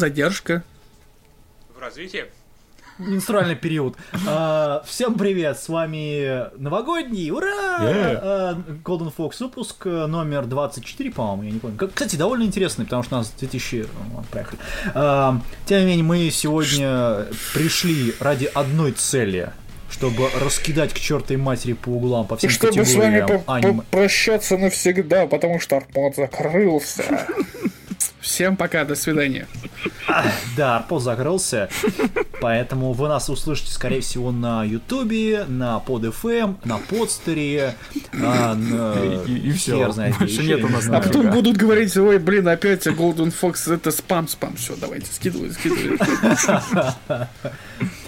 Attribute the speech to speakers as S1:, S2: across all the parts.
S1: задержка.
S2: В развитии?
S3: Менструальный период. А, Всем привет, с вами новогодний, ура!
S4: Yeah.
S3: А, Golden Fox выпуск э, номер 24, по-моему, я не помню. Кстати, довольно интересный, потому что у нас 2000... Ладно, Поехали. А, Тем не менее, мы сегодня пришли ради одной цели, чтобы раскидать к чертой матери по углам по
S1: И
S3: всем
S1: чтобы с вами по-
S3: аниме.
S1: попрощаться навсегда, потому что Арпод закрылся. Всем пока, до свидания.
S3: Да, Арпод закрылся, поэтому вы нас услышите, скорее всего, на Ютубе, на PodFM, на Подстере, а, на-
S4: И- и всё.
S3: хер знает
S4: Больше
S3: еще,
S4: нет у нас.
S1: А потом будут говорить, ой, блин, опять Golden Fox, это спам, спам. Все, давайте, скидывай, скидывай.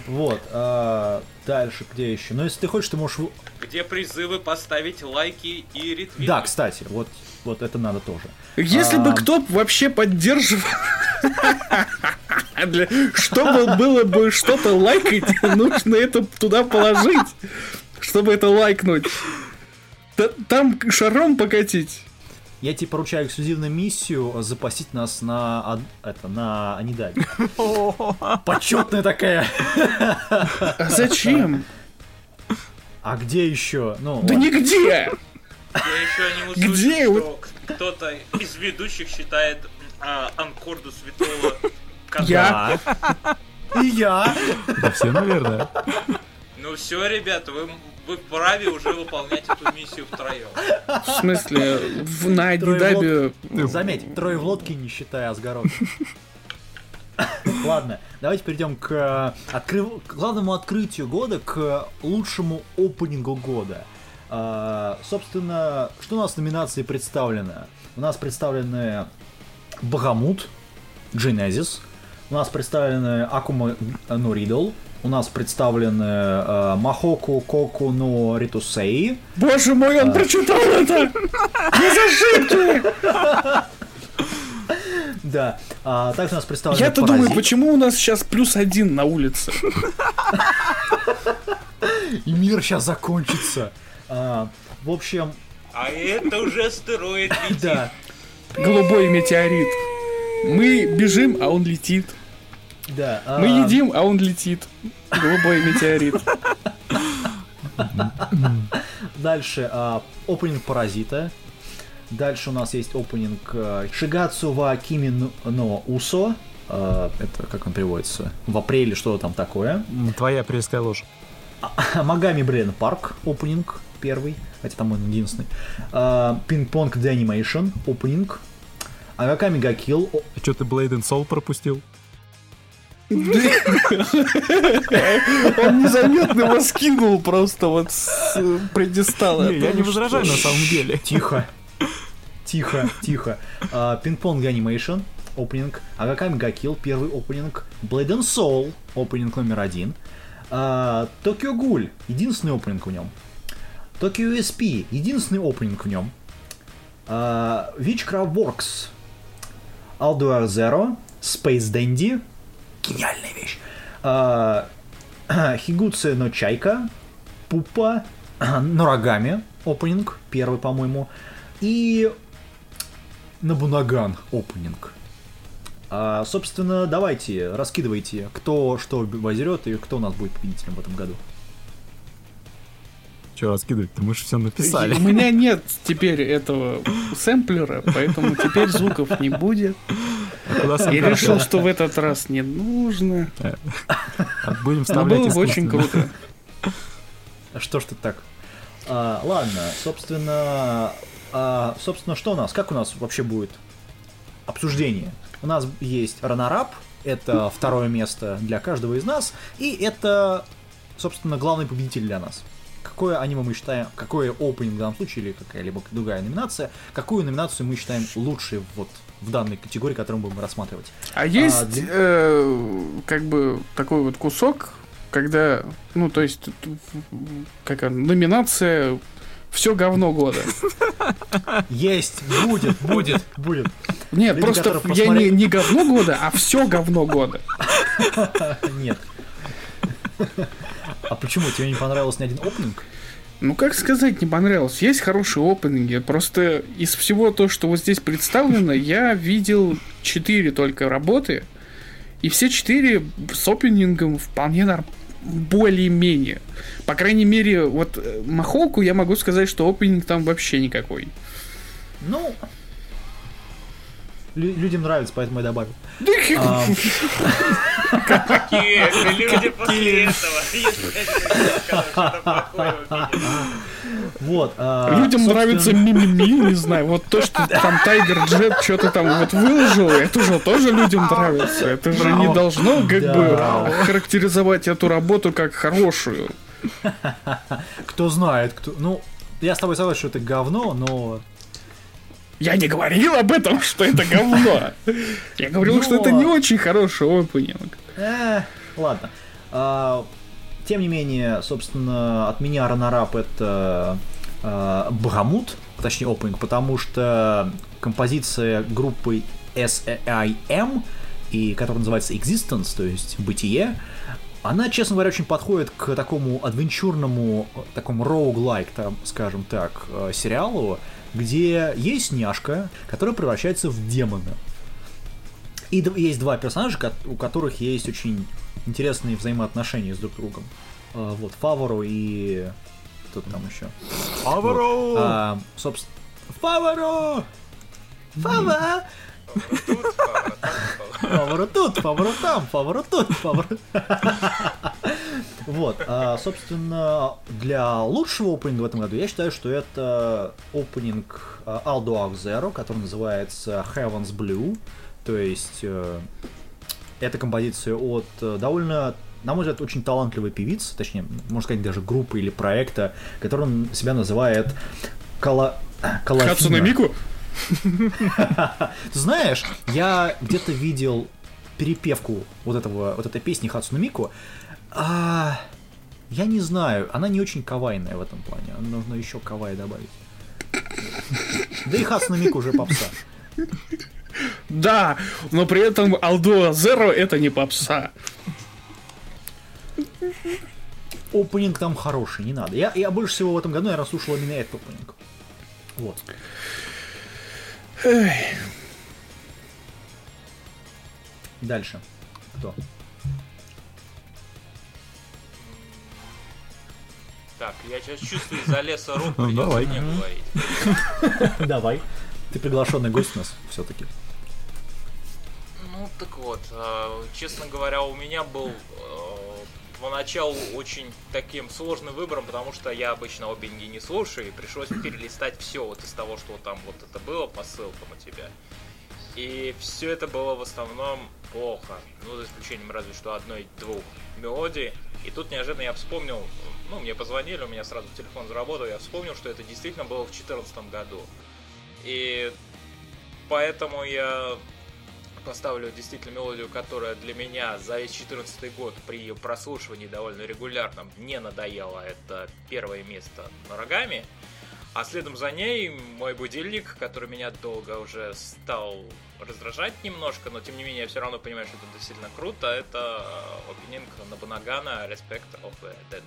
S3: Вот, а, дальше где еще? Ну, если ты хочешь, ты можешь...
S2: Где призывы поставить лайки и ретвиты.
S3: Да, кстати, вот, вот это надо тоже.
S1: Если бы кто вообще поддерживал... Чтобы было бы что-то лайкать, нужно это туда положить, чтобы это лайкнуть. Та- Там шаром покатить.
S3: Я тебе поручаю эксклюзивную миссию запасить нас на... это, на Анидаль. Почетная такая.
S1: А зачем?
S3: А где еще? Ну,
S1: Да нигде!
S2: Я еще не услышал,
S1: Где
S2: что кто-то из ведущих считает а, Анкорду Святого.
S1: Я?
S3: И я.
S4: Да все, наверное.
S2: Ну все, ребята, вы, вы вправе уже выполнять эту миссию втроем.
S1: В смысле, в, на Адидабе...
S3: Заметь, трое в лодке, не считая Асгарот. Ладно, давайте перейдем к, э, открыв- к главному открытию года, к лучшему опенингу года. А, собственно, что у нас в номинации представлено? У нас представлены Багамут, Genesis, у нас представлены Акума но Ридл, у нас представлены э, Махоку Коку но Ритусей,
S1: Боже мой, он прочитал это!
S3: да, а также у нас представлены
S1: Я-то думаю, почему у нас сейчас плюс один на улице?
S3: И мир сейчас закончится. А, в общем,
S2: А это уже астероид летит.
S3: да.
S1: Голубой метеорит. Мы бежим, а он летит.
S3: Да. а,
S1: Мы едим, а он летит. Голубой метеорит.
S3: Дальше а, опенинг Паразита. Дальше у нас есть опенинг а, Шигацу ва Кими но- Усо. А, это как он переводится? В апреле что там такое.
S4: Твоя апрельская ложь.
S3: Магами Брен Парк опенинг первый. Хотя там он единственный. А, Пинг-понг The Animation опенинг. Агаками Гакил.
S4: А что ты Blade and Soul пропустил?
S1: Он незаметно его скинул просто вот с э, предистала.
S4: Не, я не возражаю на самом деле.
S3: Тихо. Тихо, тихо. А, Пинг-понг Animation, опенинг. Агаками Гакил, первый опенинг. Blade and Soul, опенинг номер один. А, Токио Гуль, единственный опенинг в нем. Токио SP, единственный опенинг в нем. А, Witchcraft Works, Alduar Zero, Space Dandy, гениальная вещь. А, Хигуце но Чайка, Пупа, Норагами, опенинг, первый, по-моему, и Набунаган, опенинг. А, собственно, давайте, раскидывайте, кто что возьмет и кто у нас будет победителем в этом году.
S4: Че раскидывать-то? Мы же все написали.
S1: У меня нет теперь этого сэмплера, поэтому теперь звуков не будет.
S4: Сам
S1: Я решил, что в этот раз не нужно.
S4: А Будем
S1: Но
S4: вставлять
S1: было бы очень круто.
S3: А Что ж ты так? А, ладно, собственно, а, собственно, что у нас? Как у нас вообще будет обсуждение? У нас есть Ранарап, это второе место для каждого из нас, и это, собственно, главный победитель для нас. Какое аниме мы считаем, какое опенинг в данном случае, или какая-либо другая номинация, какую номинацию мы считаем лучшей вот в данной категории, которую мы будем рассматривать.
S1: А есть,
S3: для-
S1: э, как бы, такой вот кусок, когда, ну, то есть, как она, номинация «Все говно года».
S3: Есть, будет, будет, будет.
S1: Нет,
S3: Люди,
S1: просто я не, не говно года, а все говно года.
S3: Нет. А почему? Тебе не понравился ни один опенинг?
S1: Ну, как сказать, не понравилось. Есть хорошие опенинги, просто из всего то, что вот здесь представлено, я видел четыре только работы, и все четыре с опенингом вполне норм- более-менее. По крайней мере, вот э, Махолку я могу сказать, что опенинг там вообще никакой.
S3: Ну, лю- людям нравится, поэтому я добавил.
S2: Какие люди после этого?
S3: Вот. а,
S1: Людям нравится мимими, не знаю, вот то, что там Тайгер Джет что-то там вот выложил, это же тоже людям нравится. Это же не должно как бы характеризовать эту работу как хорошую.
S3: Кто знает, кто... Ну, я с тобой согласен, что это говно, но...
S1: Я не говорил об этом, что это говно. Я говорил, что это не очень хороший опенинг.
S3: ладно. А, тем не менее, собственно, от меня Ранарап это а, Багамут, точнее опенинг, потому что композиция группы SAIM, и которая называется Existence, то есть бытие, она, честно говоря, очень подходит к такому адвенчурному, такому роуглайк, там, скажем так, э, сериалу, где есть няшка, которая превращается в демона. И есть два персонажа, у которых есть очень интересные взаимоотношения с друг другом. А, Вот, Фавору и... Кто там еще?
S4: Фаворо!
S3: А, собственно... Фавору! Фава! Фавору тут, фавору там, фавору тут, фавору... Вот, а, собственно, для лучшего опенинга в этом году я считаю, что это опенинг а, Aldo Zero, который называется Heaven's Blue, то есть э, это композиция от э, довольно, на мой взгляд, очень талантливой певицы, точнее, можно сказать, даже группы или проекта, который он себя называет Кала... Калафина.
S1: Хацуна Мику?
S3: Знаешь, я где-то видел перепевку вот этого, вот этой песни Хацуна Мику. А, я не знаю, она не очень кавайная в этом плане. Нужно еще кавай добавить. Да и Хацуна Мику уже попса.
S1: Да, но при этом Aldo Zero это не попса.
S3: Опенинг там хороший, не надо. Я, я больше всего в этом году, наверное, слушал именно этот опенинг. Вот. Дальше. Кто?
S2: Так, я сейчас чувствую из-за леса рук,
S4: Ну, давай.
S2: мне говорить.
S3: Давай. Ты приглашенный гость у нас все-таки.
S2: Ну так вот, э, честно говоря, у меня был э, поначалу очень таким сложным выбором, потому что я обычно опенинги не слушаю, и пришлось перелистать все вот из того, что там вот это было по ссылкам у тебя. И все это было в основном плохо, ну за исключением разве что одной-двух мелодий. И тут неожиданно я вспомнил, ну мне позвонили, у меня сразу телефон заработал, я вспомнил, что это действительно было в 2014 году. И поэтому я поставлю действительно мелодию, которая для меня за весь 14 год при прослушивании довольно регулярном не надоела. Это первое место на рогами. А следом за ней мой будильник, который меня долго уже стал раздражать немножко, но тем не менее я все равно понимаю, что это действительно круто. Это опенинг Набунагана Respect of the Dead.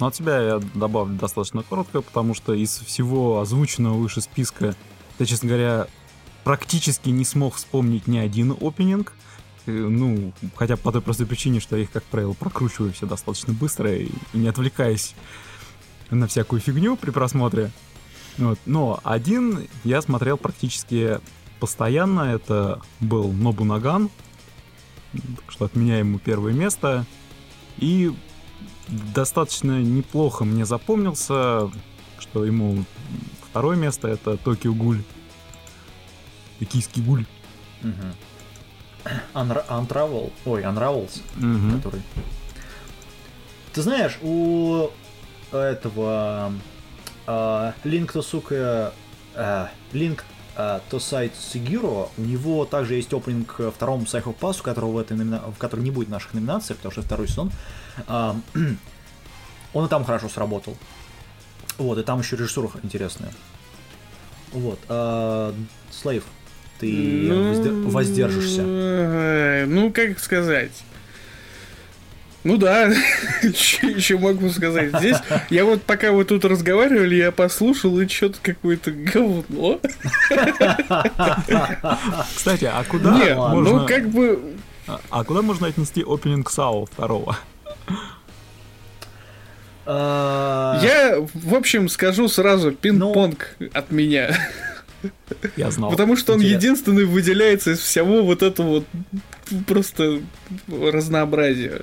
S4: Ну, от тебя я добавлю достаточно коротко, потому что из всего озвученного выше списка, я, честно говоря, практически не смог вспомнить ни один опенинг. Э, Ну, хотя по той простой причине, что я их, как правило, прокручиваю все достаточно быстро и, не отвлекаясь на всякую фигню при просмотре. Вот. Но один я смотрел практически постоянно. Это был Нобунаган. Так что от ему первое место. И достаточно неплохо мне запомнился, что ему второе место это Токио Гуль. Токийский гуль.
S3: Unra- Unravel, ой, Unravels,
S4: Мгм.
S3: который... Ты знаешь, у этого а, Link to Suka, Link to Side Siguro, у него также есть опенинг к второму Psycho Pass, у которого в, этой номина... в который не будет наших номинациях, потому что второй сезон. А, он и там хорошо сработал. Вот, и там еще режиссура интересная. Вот. а, Слейв, ты воздер- воздержишься.
S1: Ну, как сказать. Ну да, еще могу сказать? Здесь я вот пока вы тут разговаривали, я послушал и что-то какое-то говно.
S4: Кстати, а куда
S1: Не,
S4: можно...
S1: ну как бы
S4: а- А куда можно отнести опенинг САО второго?
S3: А,
S1: я, в общем, скажу сразу пинг-понг от меня.
S4: Я знал.
S1: Потому что он
S3: Интересно.
S1: единственный выделяется из всего вот этого вот просто разнообразия.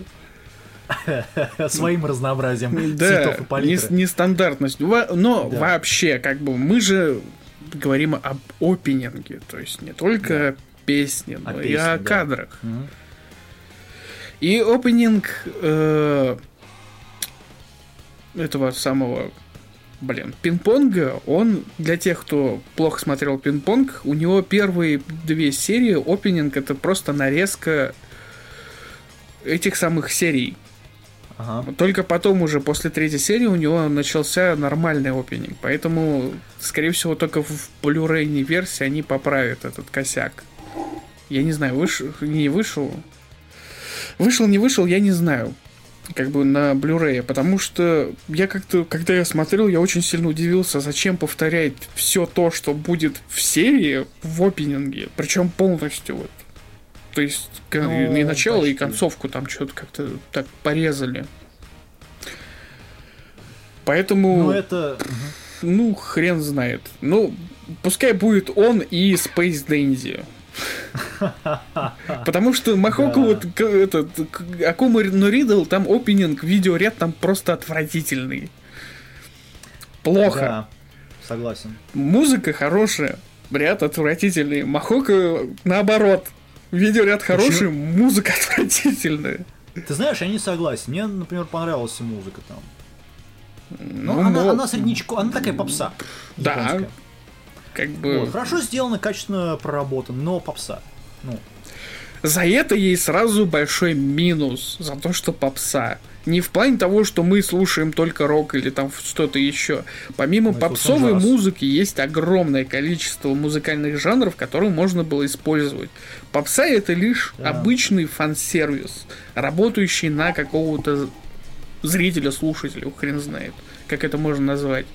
S3: своим разнообразием
S1: Да,
S3: цветов и палитры.
S1: не- нестандартностью. Во- Но
S3: Да.
S1: вообще, как бы, мы же говорим об опенинге, то есть не только песни, но
S3: О
S1: и
S3: песне,
S1: о
S3: да.
S1: кадрах. И опенинг э, этого самого, блин, пинг-понга, он для тех, кто плохо смотрел пинг-понг, у него первые две серии опенинг это просто нарезка этих самых серий.
S3: Ага.
S1: Только потом уже после третьей серии у него начался нормальный опенинг. Поэтому, скорее всего, только в Blu-ray версии они поправят этот косяк. Я не знаю, вышел, не вышел. Вышел, не вышел, я не знаю. Как бы на Blu-ray, потому что я как-то, когда я смотрел, я очень сильно удивился, зачем повторять все то, что будет в серии в опенинге, причем полностью вот. То есть
S3: Ну,
S1: и начало, и
S3: почти.
S1: концовку там что-то как-то так порезали. Поэтому,
S3: Ну это...
S1: ну, хрен знает. Ну, пускай будет он и Space Dandy. Потому что Махоку вот этот Акума Норидл, там опенинг, видеоряд там просто отвратительный. Плохо.
S3: Да, согласен.
S1: Музыка хорошая, ряд отвратительный. Махока наоборот. Видеоряд хороший, музыка отвратительная.
S3: Ты знаешь, я не согласен. Мне, например, понравилась музыка там. Ну,
S1: Ну,
S3: она,
S1: мо-
S3: она среднячко, она такая попса.
S1: Да.
S3: японская.
S1: Как бы
S3: Вот, хорошо сделано, качественно проработано, но попса. Ну,
S1: за это ей сразу большой минус за то, что попса. Не в плане того, что мы слушаем только рок или там что-то еще. Помимо
S3: Мы слушаем
S1: попсовой музыки есть огромное количество музыкальных жанров, которые можно было использовать. Попса это лишь
S3: Да.
S1: обычный фан-сервис, работающий на какого-то зрителя, слушателя, хрен знает, как это можно назвать.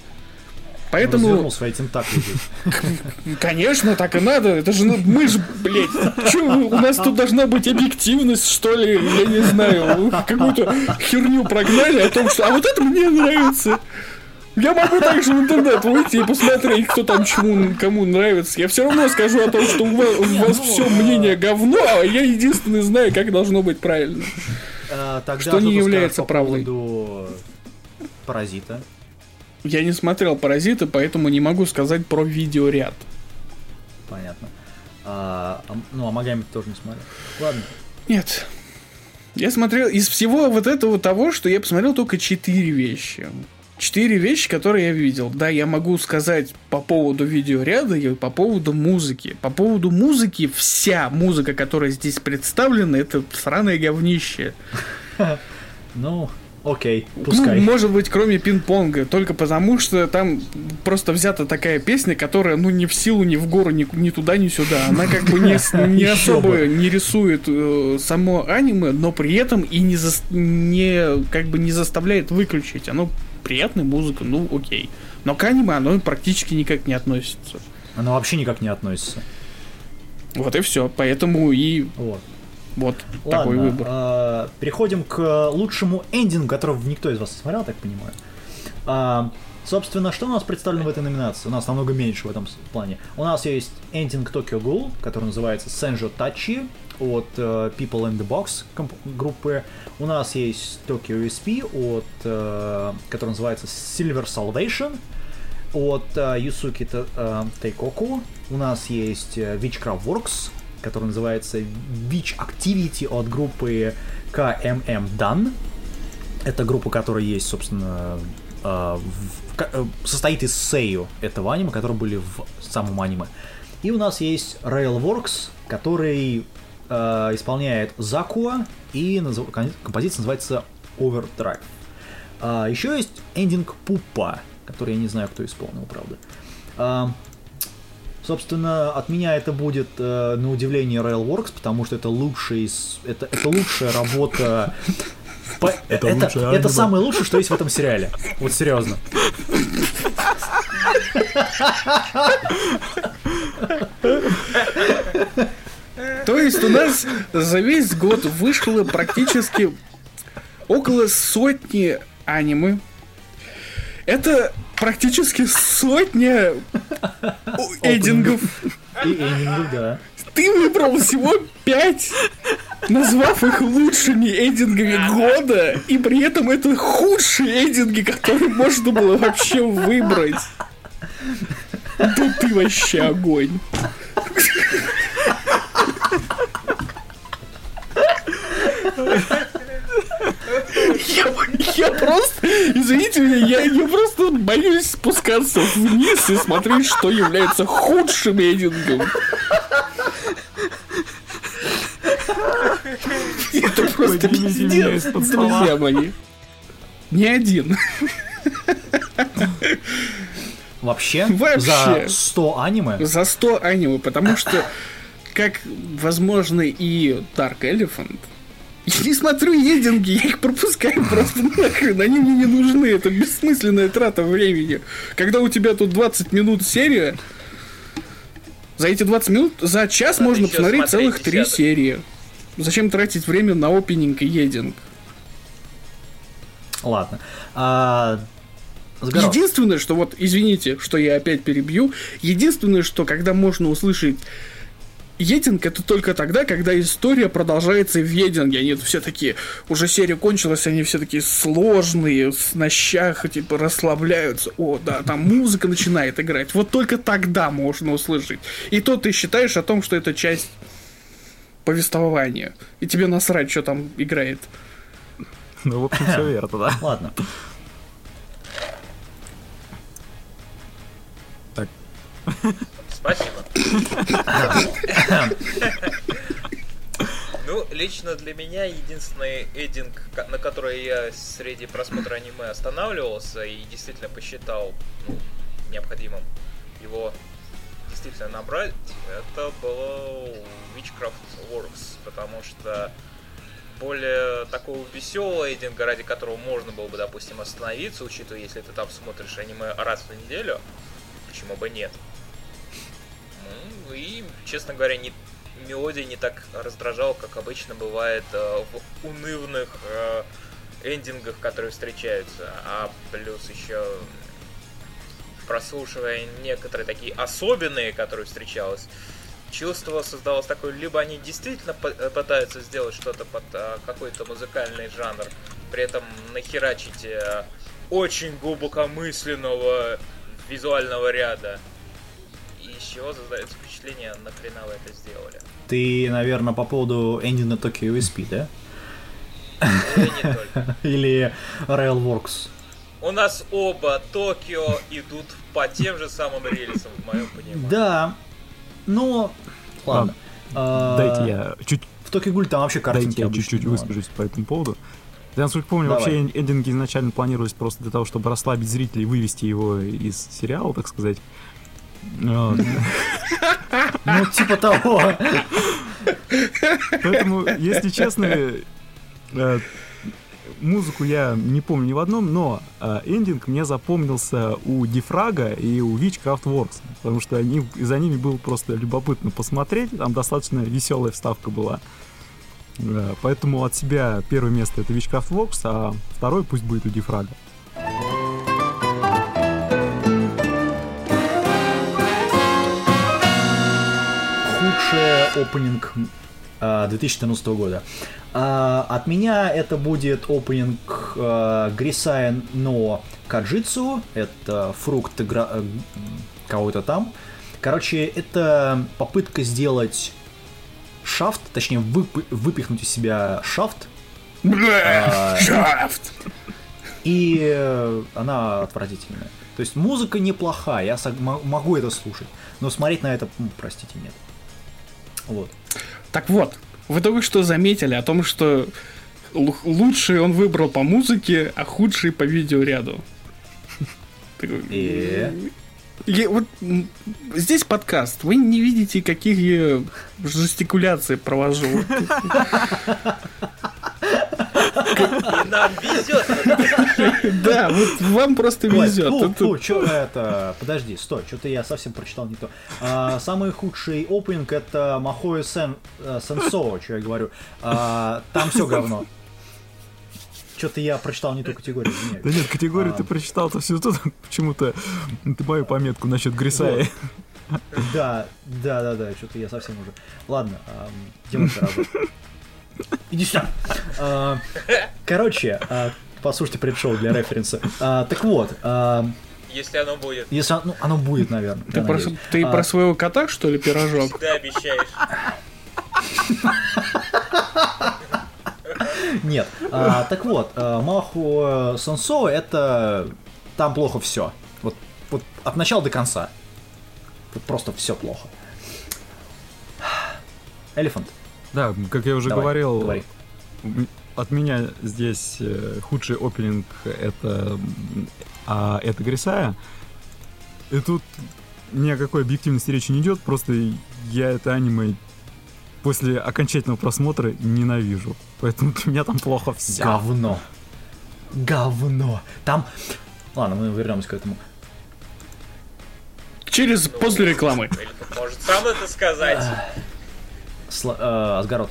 S1: Поэтому,
S3: развернул свои тентакли.
S1: конечно, так и надо. Это же мы же, блядь, чё, у нас тут должна быть объективность, что ли? Я не знаю. Какую-то херню прогнали о том, что а вот это мне нравится. Я могу также в интернет выйти и посмотреть, кто там чему, кому нравится. Я все равно скажу о том, что у вас, у вас
S3: ну,
S1: все
S3: а-
S1: мнение говно, а я единственный знаю, как должно быть правильно.
S3: А, Тогда
S1: Что не является
S3: по
S1: правдой.
S3: поводу Паразита.
S1: Я не смотрел «Паразиты», поэтому не могу сказать про видеоряд.
S3: Понятно. А, а- ну, а Магами тоже не смотрел. Ладно.
S1: Нет. Я смотрел из всего вот этого того, что я посмотрел только четыре вещи. Четыре вещи, которые я видел. Да, я могу сказать по поводу видеоряда и по поводу музыки. По поводу музыки, вся музыка, которая здесь представлена, это сраное говнище.
S3: Ну, окей,
S1: Ну,
S3: пускай.
S1: может быть, кроме пинг-понга. Только потому, что там просто взята такая песня, которая, ну, ни в силу, ни в гору, ни, ни туда, ни сюда. Она как бы не, не особо не рисует э, само аниме, но при этом и не, зас- не, как бы не заставляет выключить. Оно приятная музыка, ну, окей. Но к аниме оно практически никак не относится.
S3: Она вообще никак не относится.
S1: Вот и все. Поэтому и
S3: Вот.
S1: Вот такой
S3: Ладно,
S1: выбор.
S3: а, переходим к лучшему эндингу, которого никто из вас не смотрел, так понимаю. А, собственно, что у нас представлено в этой номинации? У нас намного меньше в этом плане. У нас есть эндинг Tokyo Ghoul, который называется Senjo Tachi от э, People in the Box группы. У нас есть Tokyo USP, от, э, который называется Silver Salvation. от э, Юсуки э, Тайкоку. У нас есть э, Witchcraft Works, который называется Witch Activity от группы KMM Dan. Это группа, которая есть, собственно, э, э, состоит из сею этого аниме, которые были в самом аниме. И у нас есть Railworks, который э, исполняет Закуа, и композиция называется Overdrive. А, еще есть эндинг Пупа, который я не знаю, кто исполнил, правда. Собственно, от меня это будет, э, на удивление, Railworks, потому что это лучший, из- это, это лучшая работа. по-
S4: Это
S3: это,
S4: лучшее
S3: это самое лучшее, что есть в этом сериале. Вот серьезно.
S1: То есть у нас за весь год вышло практически около сотни аниме. Это практически сотня эдингов.
S3: Да.
S1: Ты выбрал всего пять, назвав их лучшими эдингами года, и при этом это худшие эдинги, которые можно было вообще выбрать. Да ты вообще огонь. Я, я просто, извините меня, я, я просто боюсь спускаться вниз и смотреть, что является худшим эдингом. Это просто пиздец, друзья мои. Не один.
S3: Вообще,
S1: Вообще.
S3: за 100 аниме
S1: За 100 аниме, потому что, как, возможно, и Dark Elephant, я не смотрю единги, я их пропускаю просто нахрен, они мне не нужны, это бессмысленная трата времени. Когда у тебя тут 20 минут серия, за эти 20 минут, за час
S2: Надо
S1: можно посмотреть
S2: смотреть
S1: целых три серии. Зачем тратить время на опенинг и единг?
S3: Ладно. А.
S1: Единственное, что вот, извините, что я опять перебью, единственное, что когда можно услышать Единг это только тогда, когда история продолжается в Единге. Они все такие, уже серия кончилась, они все такие сложные, с нощах, типа, расслабляются. О, да, там музыка начинает играть. Вот только тогда можно услышать. И то ты считаешь о том, что это часть повествования. И тебе насрать, что там играет.
S4: Ну, в общем, все верно, да.
S3: Ладно.
S2: Спасибо. Ну, лично для меня единственный эдинг, на который я среди просмотра аниме останавливался и действительно посчитал ну, необходимым его действительно набрать, это было Witchcraft Works, потому что более такого веселого эдинга, ради которого можно было бы, допустим, остановиться, учитывая, если ты там смотришь аниме раз в неделю, почему бы нет. Ну, и, честно говоря, не, мелодия не так раздражала, как обычно бывает э, в унывных э, эндингах, которые встречаются. А плюс еще прослушивая некоторые такие особенные, которые встречалось, чувство создалось такое, либо они действительно э, пытаются сделать что-то под э, какой-то музыкальный жанр, при этом нахерачить э, очень глубокомысленного визуального ряда. Еще создается впечатление, нахрена вы это сделали.
S3: Ты, наверное, по поводу эндинга Tokyo USP, да? Или Railworks.
S2: У нас оба Токио идут по тем же самым рельсам, в моем понимании.
S3: Да, но... Ладно. А,
S4: Дайте я чуть
S3: В Токио Гуль там вообще картинки
S4: Дайте я чуть-чуть выскажусь по этому поводу. Я, насколько помню,
S3: Давай.
S4: вообще эн- эндинги изначально планировались просто для того, чтобы расслабить зрителей и вывести его из сериала, так сказать.
S3: Ну, типа того.
S4: Поэтому, если честно, э, музыку я не помню ни в одном, но э, эндинг мне запомнился у Дифрага и у Witchcraft Works, потому что они, за ними было просто любопытно посмотреть, там достаточно веселая вставка была. Э, Поэтому от себя первое место это Witchcraft Works, а второй пусть будет у Дифрага.
S3: Худший опенинг э, 2014 года. А, от меня это будет опенинг э, Грисая но Каджицу. Это фрукт гра- э, кого-то там. Короче, это попытка сделать шафт, точнее выпы- выпихнуть из себя шафт,
S1: Шафт.
S3: и э, она отвратительная. То есть музыка неплохая, я могу это слушать, но смотреть на это, простите, нет. Вот.
S1: Так вот, вы только что заметили о том, что лу- лучший он выбрал по музыке, а худший по видеоряду. Я вот здесь подкаст, вы не видите, каких я жестикуляций провожу.
S2: И нам везет.
S1: Да, вот вам просто везет.
S3: фу, чё это? Подожди, стой, что-то я совсем прочитал не то. А, самый худший опенинг это Махоэ Сен, э, Сенсо, что я говорю. А, там все говно. Что-то я прочитал не ту категорию,
S4: Да нет, категорию
S3: А.
S4: ты прочитал-то все тут почему-то ты мою пометку насчет Грисаи.
S3: Да, да, да, да, что-то я совсем уже. Ладно, делай пирожок. Иди сюда. А, Короче, а, послушайте предшоу для референса. А, Так вот, а,
S2: Если оно будет.
S3: если оно- ну, оно будет, наверное.
S1: Ты, про, ты про своего кота, что ли, пирожок?
S2: Ты обещаешь.
S3: Нет. А, так вот, а, Маху Сансо это там плохо все. Вот, вот от начала до конца. Вот просто все плохо. Элефант.
S4: Да, как я уже
S3: Давай,
S4: говорил,
S3: говори.
S4: от меня здесь э, худший опенинг это, а, это Грисая. И тут ни о какой объективности речи не идет, просто я это аниме после окончательного просмотра ненавижу. Поэтому для меня там плохо все.
S3: Говно. Говно. Там... Ладно, мы вернемся к этому.
S1: Через после рекламы.
S2: Может сам это сказать.
S3: Сла- э, Асгарот.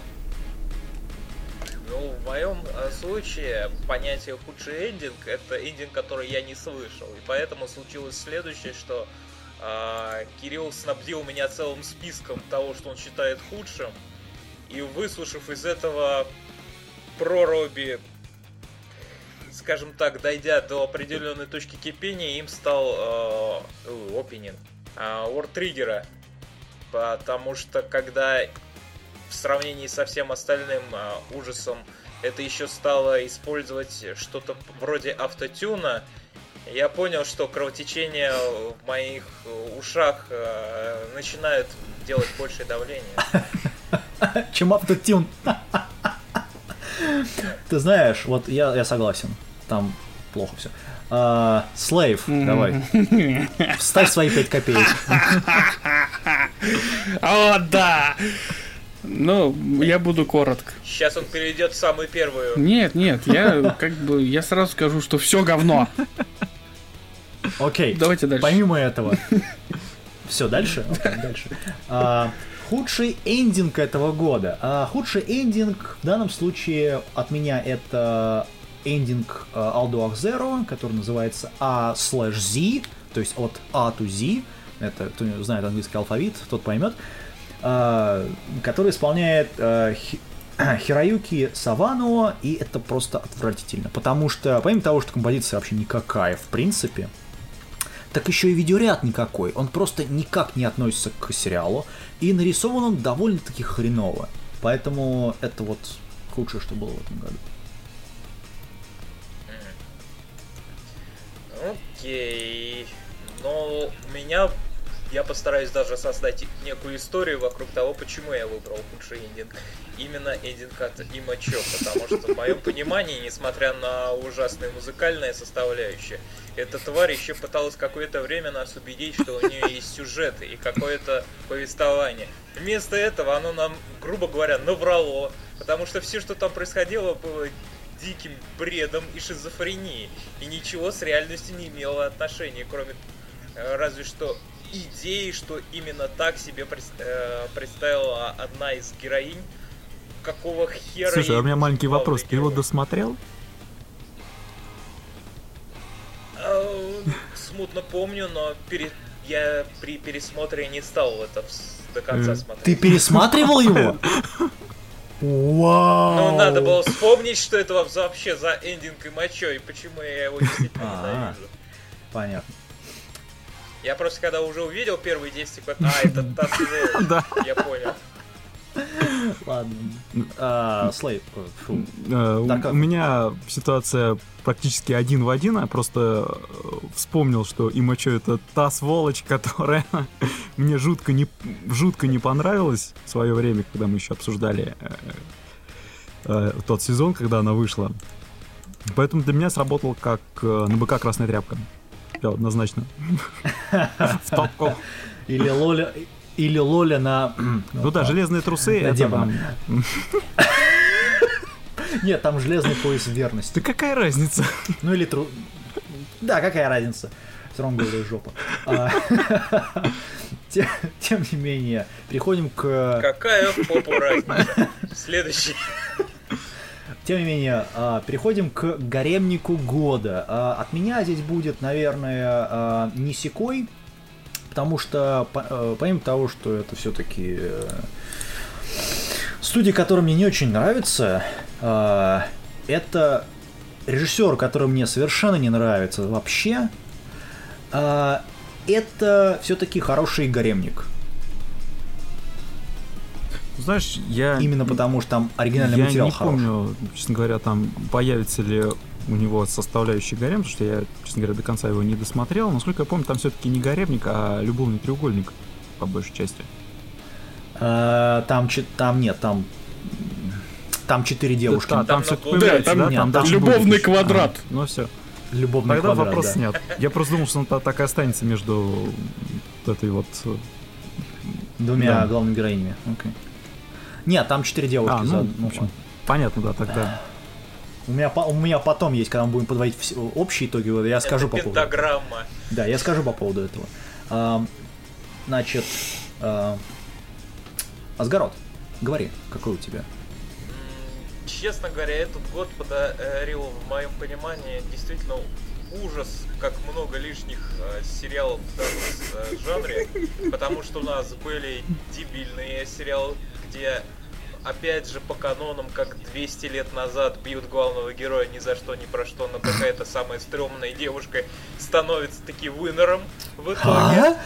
S2: Ну, в моем э, случае понятие худший эндинг это эндинг, который я не слышал. И поэтому случилось следующее, что а, Кирилл снабдил меня целым списком того, что он считает худшим. И выслушав из этого проруби, скажем так, дойдя до определенной точки кипения, им стал э, опенинг War Триггера. Потому что когда в сравнении со всем остальным а, ужасом это еще стало использовать что-то вроде автотюна, я понял, что кровотечение в моих э, ушах э, начинает делать большее давление.
S3: Чем автотюн. Ты знаешь, вот я, я согласен. Там плохо все. Слейв, давай. Вставь свои 5 копеек.
S1: О, да! Ну, я буду коротко.
S2: Сейчас он перейдет в самую первую.
S1: Нет, нет, я как бы, я сразу скажу, что все говно.
S3: Окей.
S1: Давайте дальше.
S3: Помимо этого. Все, дальше? Дальше. А, худший эндинг этого года. А, худший эндинг в данном случае от меня это эндинг а, Aldo Zero, который называется A slash Z, то есть от A to Z. Это кто знает английский алфавит, тот поймет. Который исполняет Хи- Хироюки Савано, и это просто отвратительно. Потому что, помимо того, что композиция вообще никакая, в принципе, так еще и видеоряд никакой. Он просто никак не относится к сериалу. И нарисован он довольно-таки хреново. Поэтому это вот худшее, что было в этом году.
S2: Окей. Но у меня я постараюсь даже создать некую историю вокруг того, почему я выбрал худший эндинг. Именно эндинг от Имачо, потому что в моем понимании, несмотря на ужасную музыкальную составляющую, эта тварь еще пыталась какое-то время нас убедить, что у нее есть сюжеты и какое-то повествование. Вместо этого оно нам, грубо говоря, наврало, потому что все, что там происходило, было диким бредом и шизофренией, и ничего с реальностью не имело отношения, кроме э, разве что идеи, что именно так себе э, представила одна из героинь. Какого хера
S4: Слушай, а у меня маленький вопрос. Ты его досмотрел?
S2: Э, Смутно помню, но пере- я при пересмотре не стал это до конца
S4: Э,
S2: смотреть.
S3: Ты пересматривал его? Вау!
S2: Ну, надо было вспомнить, что это вообще за эндинг и мочо, и почему я его действительно
S3: А.
S2: ненавижу.
S3: Понятно.
S2: Я просто когда уже увидел первые 10 секунд, а, это.
S4: Да.
S2: Я понял.
S3: Ладно. А, Слейв, э, фу.
S4: Э, у- меня ситуация практически один в один. Я просто э, вспомнил, что Имачо это та сволочь, которая мне жутко не, жутко не понравилась в свое время, когда мы еще обсуждали э, э, тот сезон, когда она вышла. Поэтому для меня сработал как э, на быка красная тряпка. Я однозначно. В топку.
S3: Или Лоля... Или Лоля на...
S4: Ну да, железные трусы. Это
S3: Нет, там железный пояс верности.
S4: Да какая разница?
S3: Ну или тру... Да, какая разница? Все равно говорю жопа. А, те- Тем не менее, переходим к...
S2: Какая попу разница? Следующий.
S3: Тем не менее, а, переходим к гаремнику года. А, От меня здесь будет, наверное, а, Нисикой, потому что по- э, помимо того, что это все-таки студия, которая мне не очень нравится, это режиссер, который мне совершенно не нравится вообще. Это все-таки хороший гаремник.
S4: Знаешь, я...
S3: Именно потому, что там оригинальный
S4: я
S3: материал
S4: не
S3: хороший.
S4: помню, честно говоря, там появится ли у него составляющий гарем, потому что я, честно говоря, до конца его не досмотрел. Насколько я помню, там все-таки не гаремник, а любовный треугольник, по большей части.
S3: А, Там, там нет, там там четыре девушки.
S4: Да, там,
S2: Там
S4: все появляется,
S1: Да,
S4: да,
S1: там-
S4: там,
S3: там
S4: даже
S1: любовный
S4: будет
S1: квадрат.
S4: А, ну все.
S3: Любовный
S4: Тогда
S3: квадрат,
S4: вопрос
S3: да.
S4: снят. Я просто думал, что он та- так и останется между вот этой вот... э,
S3: Двумя
S4: Да.
S3: главными героинями. Окей. Нет, там четыре девушки.
S4: А,
S3: за-
S4: ну, в общем, понятно, да, тогда.
S3: У меня, по- у меня потом есть, когда мы будем подводить все- общие итоги, я скажу
S2: Это
S3: по поводу.
S2: пентаграмма.
S3: Да, я скажу по поводу этого. Ам, значит, а, Асгарот, говори, какой у тебя?
S2: Честно говоря, этот год подарил, в моем понимании, действительно ужас, как много лишних э, сериалов в данном э, жанре, потому что у нас были дебильные сериалы, где опять же по канонам, как 200 лет назад бьют главного героя ни за что, ни про что, но какая-то самая стрёмная девушка становится таки вынором в итоге.
S3: А?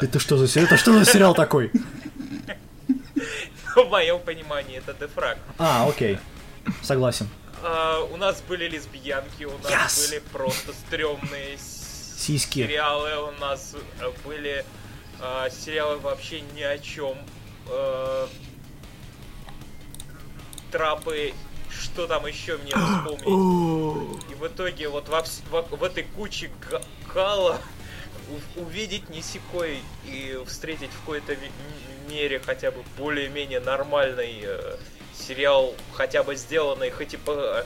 S3: Это что за сериал? Это что за сериал такой?
S2: В моем понимании это дефраг.
S3: А, окей. Согласен.
S2: А, у нас были лесбиянки, у нас были просто стрёмные
S3: Сиськи.
S2: сериалы, у нас э, были а, сериалы вообще ни о чем. Трапы, что там еще мне вспомнить. И в итоге вот во во- в этой куче кала увидеть Нисикой и встретить в какой-то мере хотя бы более-менее нормальный э, сериал, хотя бы сделанный хоть и по,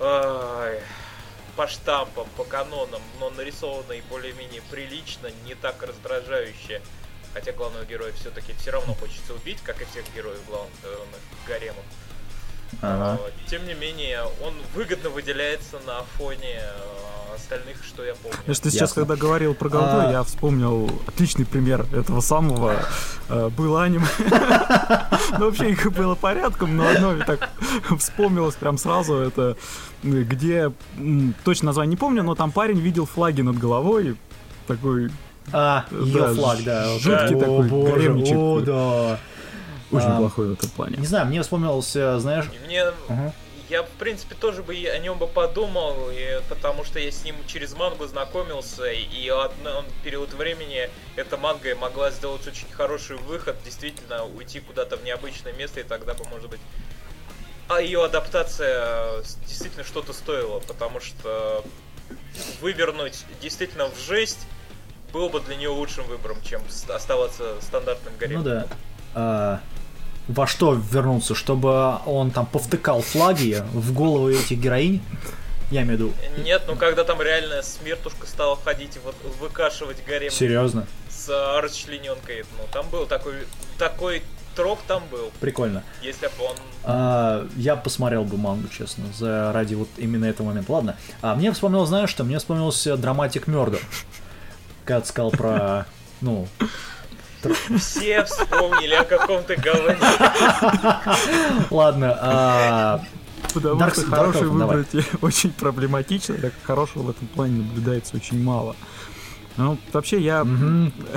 S2: ай, по штампам, по канонам, но нарисованный более-менее прилично, не так раздражающе. Хотя главного героя все-таки все равно хочется убить, как и всех героев главных э, гаремов.
S3: Ага.
S2: А, Тем не менее, он выгодно выделяется на фоне э, остальных, что я помню.
S4: Знаешь, ты сейчас,
S3: Ясно.
S4: когда говорил про голду,
S3: А.
S4: я вспомнил отличный пример этого самого. Э, Было аниме. Ну, вообще их было порядком, но одно так вспомнилось прям сразу. Это где, точно название не помню, но там парень видел флаги над головой. Такой
S3: А, ее
S4: Да,
S3: флаг, да.
S4: жуткий
S3: О,
S4: такой
S3: боже,
S4: гаремничек.
S3: О, да.
S4: очень
S3: А,
S4: плохой в этом плане.
S3: Не знаю, мне вспомнился, знаешь...
S2: Мне,
S3: Ага.
S2: я в принципе тоже бы о нем бы подумал, и потому что я с ним через мангу знакомился, и одно период времени эта манга могла сделать очень хороший выход, действительно уйти куда-то в необычное место, и тогда бы, может быть, а ее адаптация э, действительно что-то стоила, потому что вывернуть действительно в жесть было бы для нее лучшим выбором, чем оставаться стандартным гаремом.
S3: Ну да. А, во что вернуться? Чтобы он там повтыкал флаги в головы этих героинь? Я имею в виду.
S2: Нет, ну когда там реально смертушка стала ходить и вот выкашивать гарем
S3: Серьезно?
S2: с расчлененкой, ну там был такой такой троп там был,
S3: Прикольно.
S2: если бы он
S3: А, я посмотрел бы мангу, честно, за ради вот именно этого момента. Ладно. А мне вспомнилось, знаешь что? Мне вспомнился драматик Мёрдер. Ты сказал про, ну,
S2: Все вспомнили о каком-то говне.
S3: Ладно, а,
S4: Потому
S3: Dark-
S4: что
S3: давай.
S4: выбрать очень проблематично, так как хорошего в этом плане наблюдается очень мало. Ну, вообще я,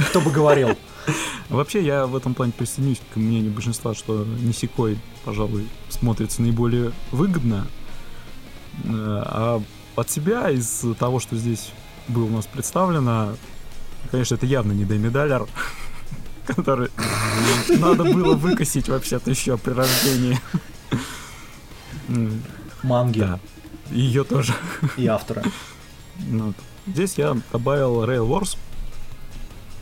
S3: кто бы говорил.
S4: вообще я в этом плане присоединюсь к мнению большинства, что Нисикой, пожалуй, смотрится наиболее выгодно. Э, А от себя из того, что здесь было у нас представлено, конечно, это явно не Дэми Даллер, который надо было выкосить вообще-то еще при рождении.
S3: Манги
S4: Да, ее тоже.
S3: и автора.
S4: Ну, вот. Здесь я добавил Rail Wars.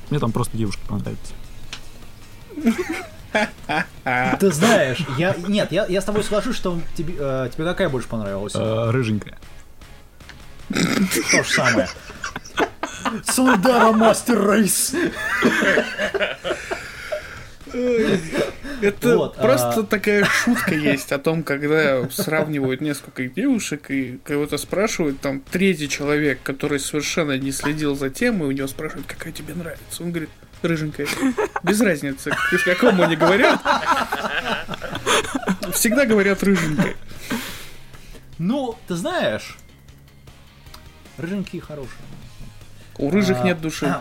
S4: Мне там просто девушки понравились.
S3: Ты знаешь, я... Нет, я, я с тобой соглашусь, что тебе, э, тебе какая больше понравилась?
S4: Э, Рыженькая.
S3: То же самое. Сундара Мастер Рейс.
S1: Это
S3: Вот,
S1: просто
S3: а-
S1: такая шутка есть о том, когда сравнивают несколько девушек и кого-то спрашивают, там, третий человек, который совершенно не следил за темой, у него спрашивают, какая тебе нравится. Он говорит, рыженькая. Без разницы, из какому они говорят. Всегда говорят рыженькая.
S3: Ну, ты знаешь, рыженькие хорошие.
S1: У рыжих
S3: А,
S1: нет души.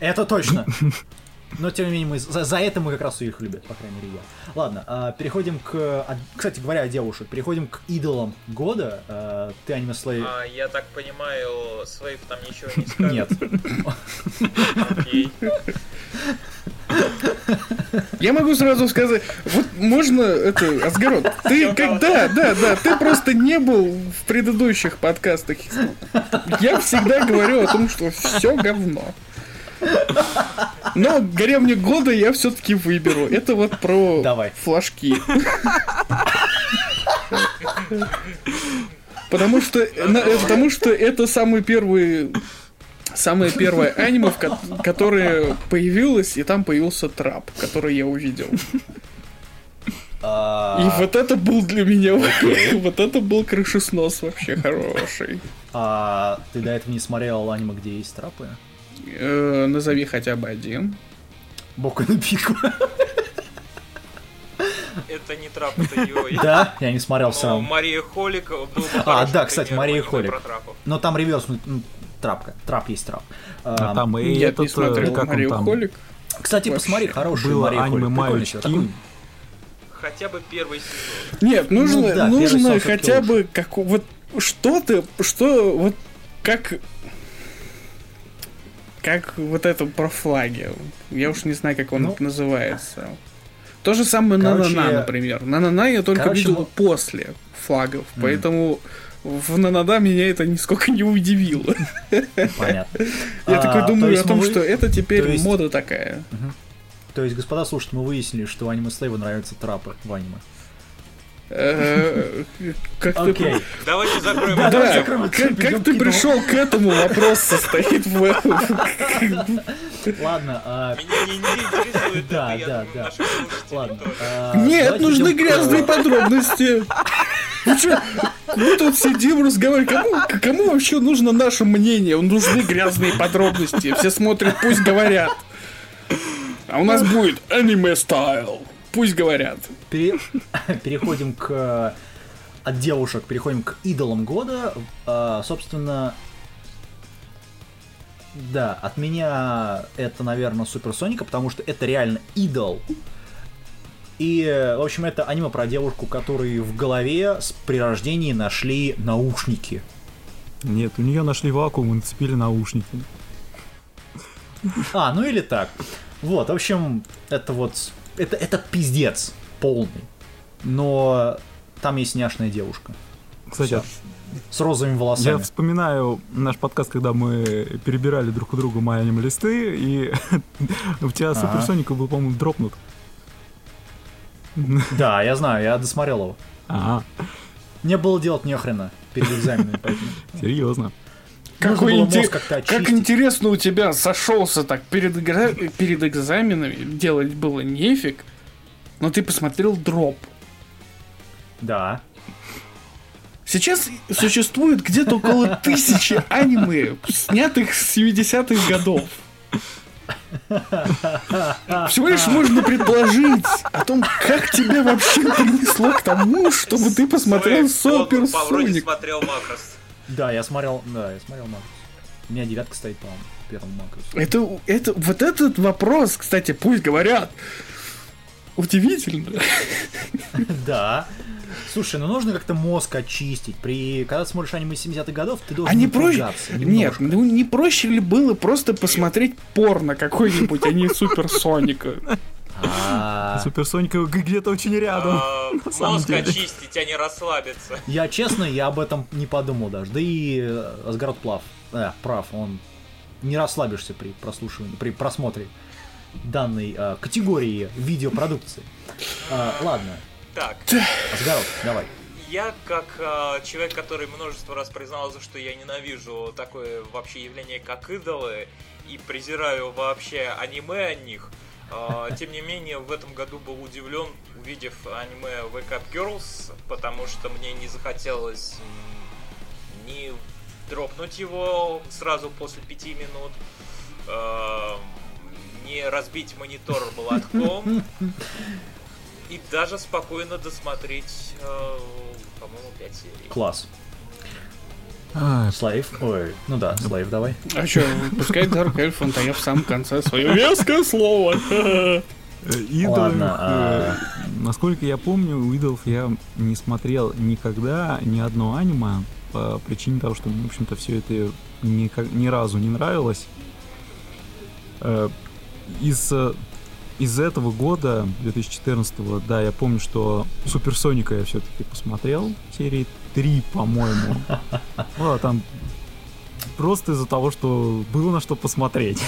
S3: Это точно. Но тем не менее, мы, за, за это мы как раз и их любят, по крайней мере, я. Ладно, а, переходим к... а, Кстати говоря, о девушек. Переходим к идолам года. А, ты аниме слей...
S2: А, я так понимаю, Свейв там ничего не скажет.
S3: Нет.
S2: Окей.
S1: Я могу сразу сказать, вот можно это, Асгарот, ты как, да, да, да, ты просто не был в предыдущих подкастах. Я всегда говорю о том, что все говно. Но Гаремник года я все-таки выберу. Это вот про
S3: Давай.
S1: флажки. Потому что, потому что это самый первый самое первое аниме, в ко- которое появилось, и там появился трап, который я увидел.
S3: А,
S1: И вот это был для меня, вот это был крышеснос вообще хороший.
S3: а ты до этого не смотрел аниме, где есть трапы?
S1: Э, Назови хотя бы один.
S3: Боку на пику.
S2: Это не трап, это Юрий.
S3: Да, я не смотрел самом.
S2: Мария Холик был бы
S3: А, да, кстати, Мария Холик. Но там реверс, ну, трапка. Трап есть трап.
S4: А
S3: А,
S4: там и
S1: Я
S4: этот,
S1: не смотрел
S4: э, как он
S1: Марию
S4: там,
S1: Холик.
S3: Кстати,
S1: вообще.
S3: посмотри, хороший
S4: было
S3: Мария
S4: аниме
S3: чувак.
S4: Ким.
S2: Хотя бы первый сезон.
S1: Нет, нужно,
S3: Ну да,
S1: нужно хотя бы как вот что-то, что вот как как вот это про флаги. Я уж не знаю, как он
S3: Ну,
S1: называется. То же самое
S3: короче,
S1: Нанана, например. Нанана я только
S3: короче,
S1: видел
S3: мы-
S1: после флагов, поэтому в Нанада меня это нисколько не удивило.
S3: Понятно.
S1: Я
S3: А,
S1: такой
S3: то
S1: думаю
S3: есть
S1: о том,
S3: вы-
S1: что это теперь
S3: то есть-
S1: мода такая.
S3: То есть, господа слушатели, мы выяснили, что аниме Слейву нравятся трапы в аниме.
S1: Э, Как ты
S3: Окей.
S2: Давайте закроем
S1: Да,
S2: эту
S1: как, ты пришел к этому, вопрос состоит в...
S3: Ладно, а,
S2: Меня не, интересует
S3: Да, да,
S2: думаю,
S3: да. ладно.
S2: тоже.
S3: а,
S1: Нет, нужны грязные подробности. Вы что, мы тут сидим, разговариваем. Кому, кому вообще нужно наше мнение? Нужны грязные подробности. Все смотрят, пусть говорят. А у нас будет аниме стайл. Пусть говорят.
S3: Пере- Переходим к... э, От девушек переходим к идолам года. А, Собственно... Да, от меня это, наверное, Суперсоника, потому что это реально идол. И, в общем, это аниме про девушку, которые в голове с при рождении нашли наушники.
S4: Нет, у нее нашли вакуум и нацепили наушники.
S3: А, ну или так. Вот, в общем, это вот... Это, это пиздец полный. Но там есть няшная девушка.
S4: Кстати,
S3: Всё. С розовыми
S4: я
S3: волосами.
S4: вспоминаю наш подкаст, когда мы перебирали друг у друга мои аниме-листы, и у тебя
S3: Ага.
S4: Суперсоника был, по-моему, дропнут.
S3: Да, я знаю, я досмотрел его.
S4: А,
S3: Не было делать нехрена перед экзаменами,
S4: серьезно.
S1: Какой
S3: было
S1: инте-
S3: мозг как-то
S1: Как интересно у тебя сошелся так перед, перед экзаменами. Делать было нефиг. Но ты посмотрел дроп.
S3: Да.
S1: Сейчас существует где-то около тысячи аниме, снятых с 70-х годов. Всего лишь можно предположить о том, как тебя вообще принесло к тому, чтобы ты посмотрел Супер Соник.
S2: смотрел Макрос.
S3: Да, я смотрел, да, я смотрел Макрос. У меня девятка стоит, по-моему, первом Макросе.
S1: Это, это, вот этот вопрос, кстати, пусть говорят. Удивительно.
S3: Да. Слушай, ну нужно как-то мозг очистить. При... Когда ты смотришь аниме 70-х годов, ты должен
S1: А не проще... Нет, ну не проще ли было просто посмотреть порно какой-нибудь, а не Супер Соника?
S4: Суперсоника где-то очень рядом.
S2: А, Мозг очистить, а не расслабиться.
S3: Я честно, я об этом не подумал даже. Да и э, Асгард Плав, э, прав, он не расслабишься при прослушивании, при просмотре данной э, категории видеопродукции. А, ладно,
S2: Так,
S3: Асгард, давай.
S2: я как а, человек, который множество раз признался, что я ненавижу такое вообще явление, как идолы, и презираю вообще аниме о них, а, тем не менее, в этом году был удивлен, увидев аниме Wake Up Girls, потому что мне не захотелось ни дропнуть его сразу после пяти минут, а, не разбить монитор молотком, и даже спокойно досмотреть, э, по-моему, 5 серий.
S3: Класс.
S4: А,
S3: Слайв. Ой, ну да, Слайв, давай.
S1: А что, пускай Дарк Эльфанд, а я в самом конце свое веское слово.
S4: э, идолов,
S3: Ладно, а-
S4: э, насколько я помню, у идолов я не смотрел никогда ни одно аниме по причине того, что, в общем-то, все это никак- ни разу не нравилось. Э, Из, из этого года, 2014 да, я помню, что Суперсоника я все-таки посмотрел, серии 3, по-моему. Ну, а там просто из-за того, что было на что посмотреть.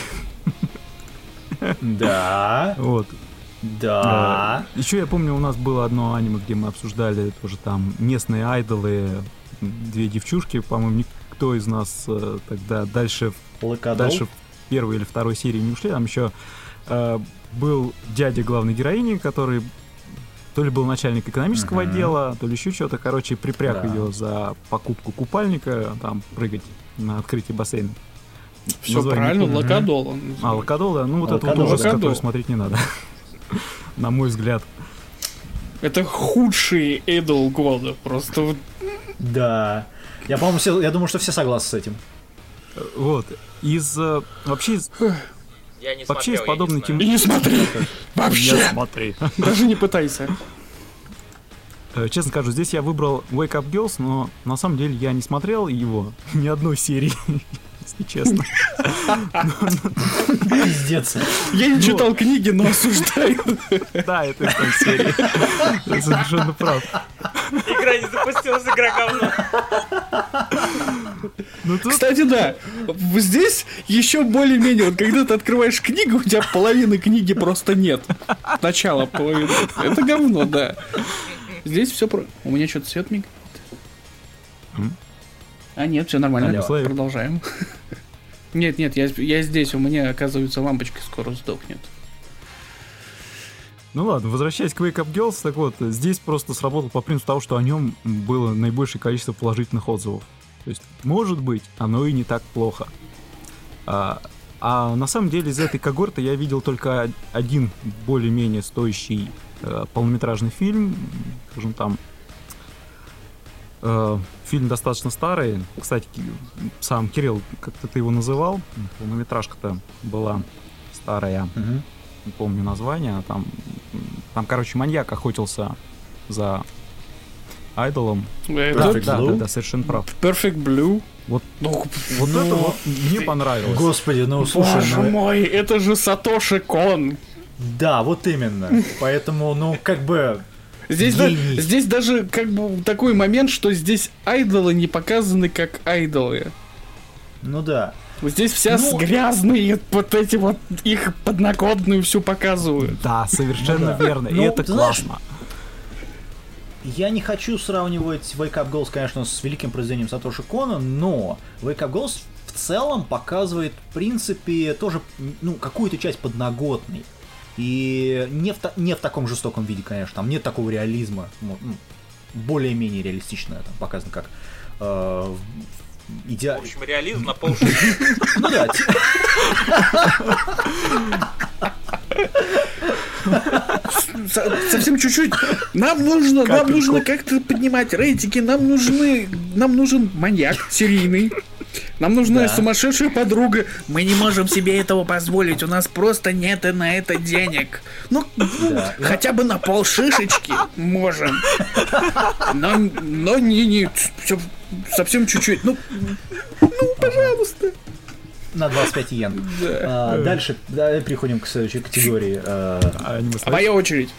S3: Да,
S4: Вот.
S3: да.
S4: Еще я помню, у нас было одно аниме, где мы обсуждали тоже там местные айдолы, две девчушки, по-моему, никто из нас э, тогда дальше,
S3: Лакадол.
S4: дальше в первой или второй серии не ушли. Там еще э, был дядя главной героини, который то ли был начальник экономического
S3: Мгм.
S4: отдела, то ли еще что-то, короче, припряг
S3: Да.
S4: ее за покупку купальника, там прыгать на открытии бассейна.
S1: Все
S4: Название
S1: правильно,
S4: помню.
S1: Локадол. он
S4: А. Локадол, да, ну вот это вот
S3: Локадол.
S4: ужас, который
S1: Локадол.
S4: смотреть не надо. На мой взгляд.
S1: Это худший идол года. Просто вот
S3: Да. Я, по-моему, все, я думаю, что все согласны с этим.
S4: Вот. Из э, вообще из,
S2: Я не
S4: Вообще
S2: смотрел,
S4: из подобной
S2: я не
S1: и
S2: знаю.
S1: не смотри.
S4: Я
S1: Вообще.
S4: смотри.
S1: Даже не пытайся.
S4: Э, Честно скажу, здесь я выбрал Wake Up Girls, но на самом деле я не смотрел его ни одной серии, если честно.
S3: Пиздец.
S1: Я не читал книги, но осуждаю.
S4: Да, это из той серии. Ты совершенно прав.
S2: Игра не запустилась, игра говно.
S4: Ну тут
S1: Кстати, да. Здесь еще более-менее, вот когда ты открываешь книгу, у тебя половины книги просто нет. Начало половины. Это говно, да. Здесь все про... У меня что-то свет мигает. А нет, все нормально.
S3: Алло.
S1: Продолжаем. Нет, нет, я, я здесь, у меня, оказывается, лампочка скоро сдохнет.
S4: Ну ладно, возвращаясь к Wake Up Girls, так вот, здесь просто сработал по принципу того, что о нем было наибольшее количество положительных отзывов. То есть, может быть, оно и не так плохо. А, а на самом деле из этой когорты я видел только один более-менее стоящий э, полнометражный фильм, скажем там, э, фильм достаточно старый. Кстати, сам Кирилл, как-то ты его называл, полнометражка-то была старая
S3: Мгм.
S4: не помню название, а там, там, короче, маньяк охотился за айдолом.
S3: Perfect
S4: да,
S3: Blue?
S4: да, да, совершенно прав.
S1: Perfect Blue.
S4: Вот,
S1: Ну,
S4: вот
S3: Ну,
S4: это вот мне понравилось.
S3: Господи, ну слушай,
S1: боже
S3: ну,
S1: мой, это же Сатоши Кон.
S3: да, вот именно. Поэтому, ну, как бы,
S1: Здесь, да- здесь даже как бы такой момент, что здесь айдолы не показаны как айдолы.
S3: ну да.
S1: Вот Здесь вся
S3: Ну-
S1: с грязные, вот эти вот их подноготную всю показывают.
S4: Да, совершенно
S3: Ну да.
S4: верно. И
S3: Ну,
S4: это
S3: знаешь,
S4: классно.
S3: Я не хочу сравнивать Wake Up Girls, конечно, с великим произведением Сатоши Кона, но Wake Up Girls в целом показывает, в принципе, тоже, ну, какую-то часть подноготной. И не в, не в таком жестоком виде, конечно, там нет такого реализма, ну, более-менее реалистично там показано, как э, в
S2: В общем, реализм на полшишки.
S3: Ну да,
S1: совсем чуть-чуть. Нам нужно, нам
S4: Капельку.
S1: нужно как-то поднимать рейтинги. Нам нужны, нам нужен маньяк серийный. Нам нужна
S3: Да.
S1: сумасшедшая подруга. Мы не можем себе этого позволить. У нас просто нет на это денег. Ну, ну,
S3: Да.
S1: хотя бы на пол шишечки можем. Но, но не, не, совсем чуть-чуть. Ну, ну, пожалуйста.
S3: На 25 йен. А, дальше переходим к следующей категории. А,
S4: Аниме
S1: А моя очередь.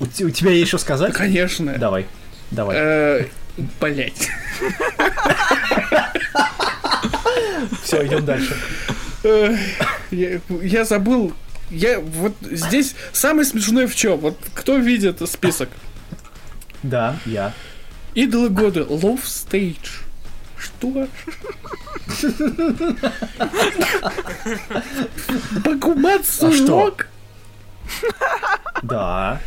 S3: у, те- у тебя есть что сказать?
S1: Конечно.
S3: Давай, давай.
S1: Э, Блять.
S3: Все, идем дальше.
S1: Я, я забыл. Я вот здесь самое смешное в чем? Вот кто видит список?
S3: Да, я.
S1: Идолы года. Love Stage. Что? Бакумацу
S3: А?
S1: Рок?
S3: Да.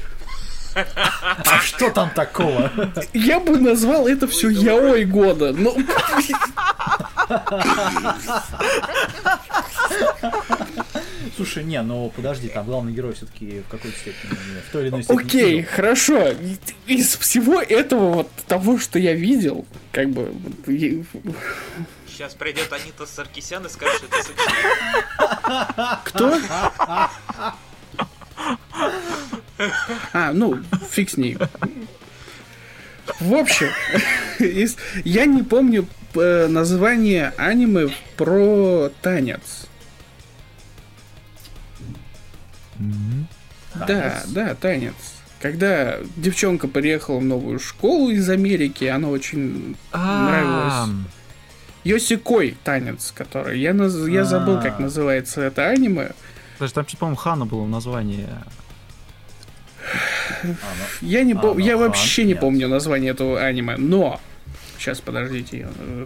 S3: А что там такого?
S1: Я бы назвал это все яой года. Ну,
S3: Слушай, не, ну подожди, там главный герой все-таки в какой-то степени, в той или иной степени.
S1: окей,
S3: идол.
S1: хорошо. Из всего этого вот того, что я видел, как бы
S2: Сейчас придет Анита Саркисян и скажет, что это сексизм.
S1: Кто? А, ну, фиг с ней. В общем, из- я не помню э, название аниме про танец. Да,
S3: Танец?
S1: да, танец. Когда девчонка приехала в новую школу из Америки, она очень нравилась. Йосикой танец, который. Я, наз- я забыл, как
S3: А.
S1: называется это аниме.
S4: Даже там, чуть, по-моему, Хана было название.
S3: А, ну,
S1: Я не
S3: А,
S1: пом-
S3: ну,
S1: я вообще не помню название этого аниме, но сейчас подождите. э,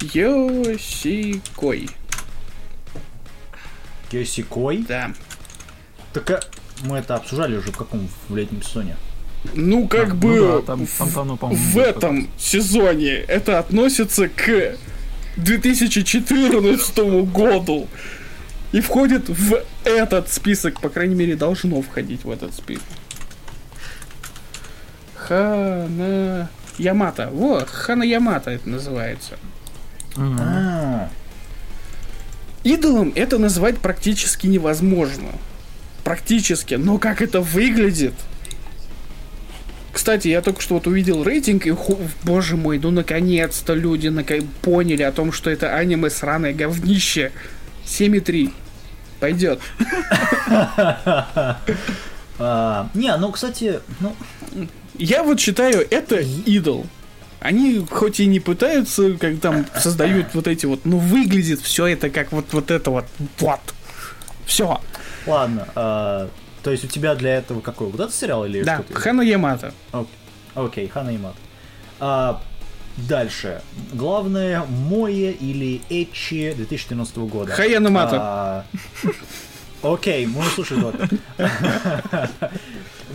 S1: Йосикой,
S3: Кёсикой.
S1: да.
S3: Так а, мы это обсуждали уже в каком в летнем сезоне.
S1: Ну как
S4: Ну
S1: бы
S4: да, там- там по-моему,
S1: в этом сезоне это относится к 2014 году и входит в этот список, по крайней мере должно входить в этот список. Хана Ямата. Во, Хана Ямата это называется.
S4: Мгм.
S3: А,
S1: Идолом это назвать практически невозможно. Практически. Но как это выглядит? Кстати, я только что вот увидел рейтинг, и ху- боже мой, ну наконец-то люди нака- поняли о том, что это аниме сраное говнище. 7,3. Пойдет.
S3: а, не, ну, кстати, ну,
S1: Я вот считаю, это идол. Они хоть и не пытаются, как там создают вот эти вот, ну выглядит все это как вот, вот это вот, вот. Все.
S3: Ладно. а, то есть у тебя для этого какой? Вот этот сериал или
S1: Да,
S3: что-то?
S1: Хана Ямата.
S3: Ок- Окей, Хана и Мат. А, дальше. Главное, Мое или Эчи 2014 года.
S1: Хаяна Мата.
S3: А, Окей, мы услышали вот.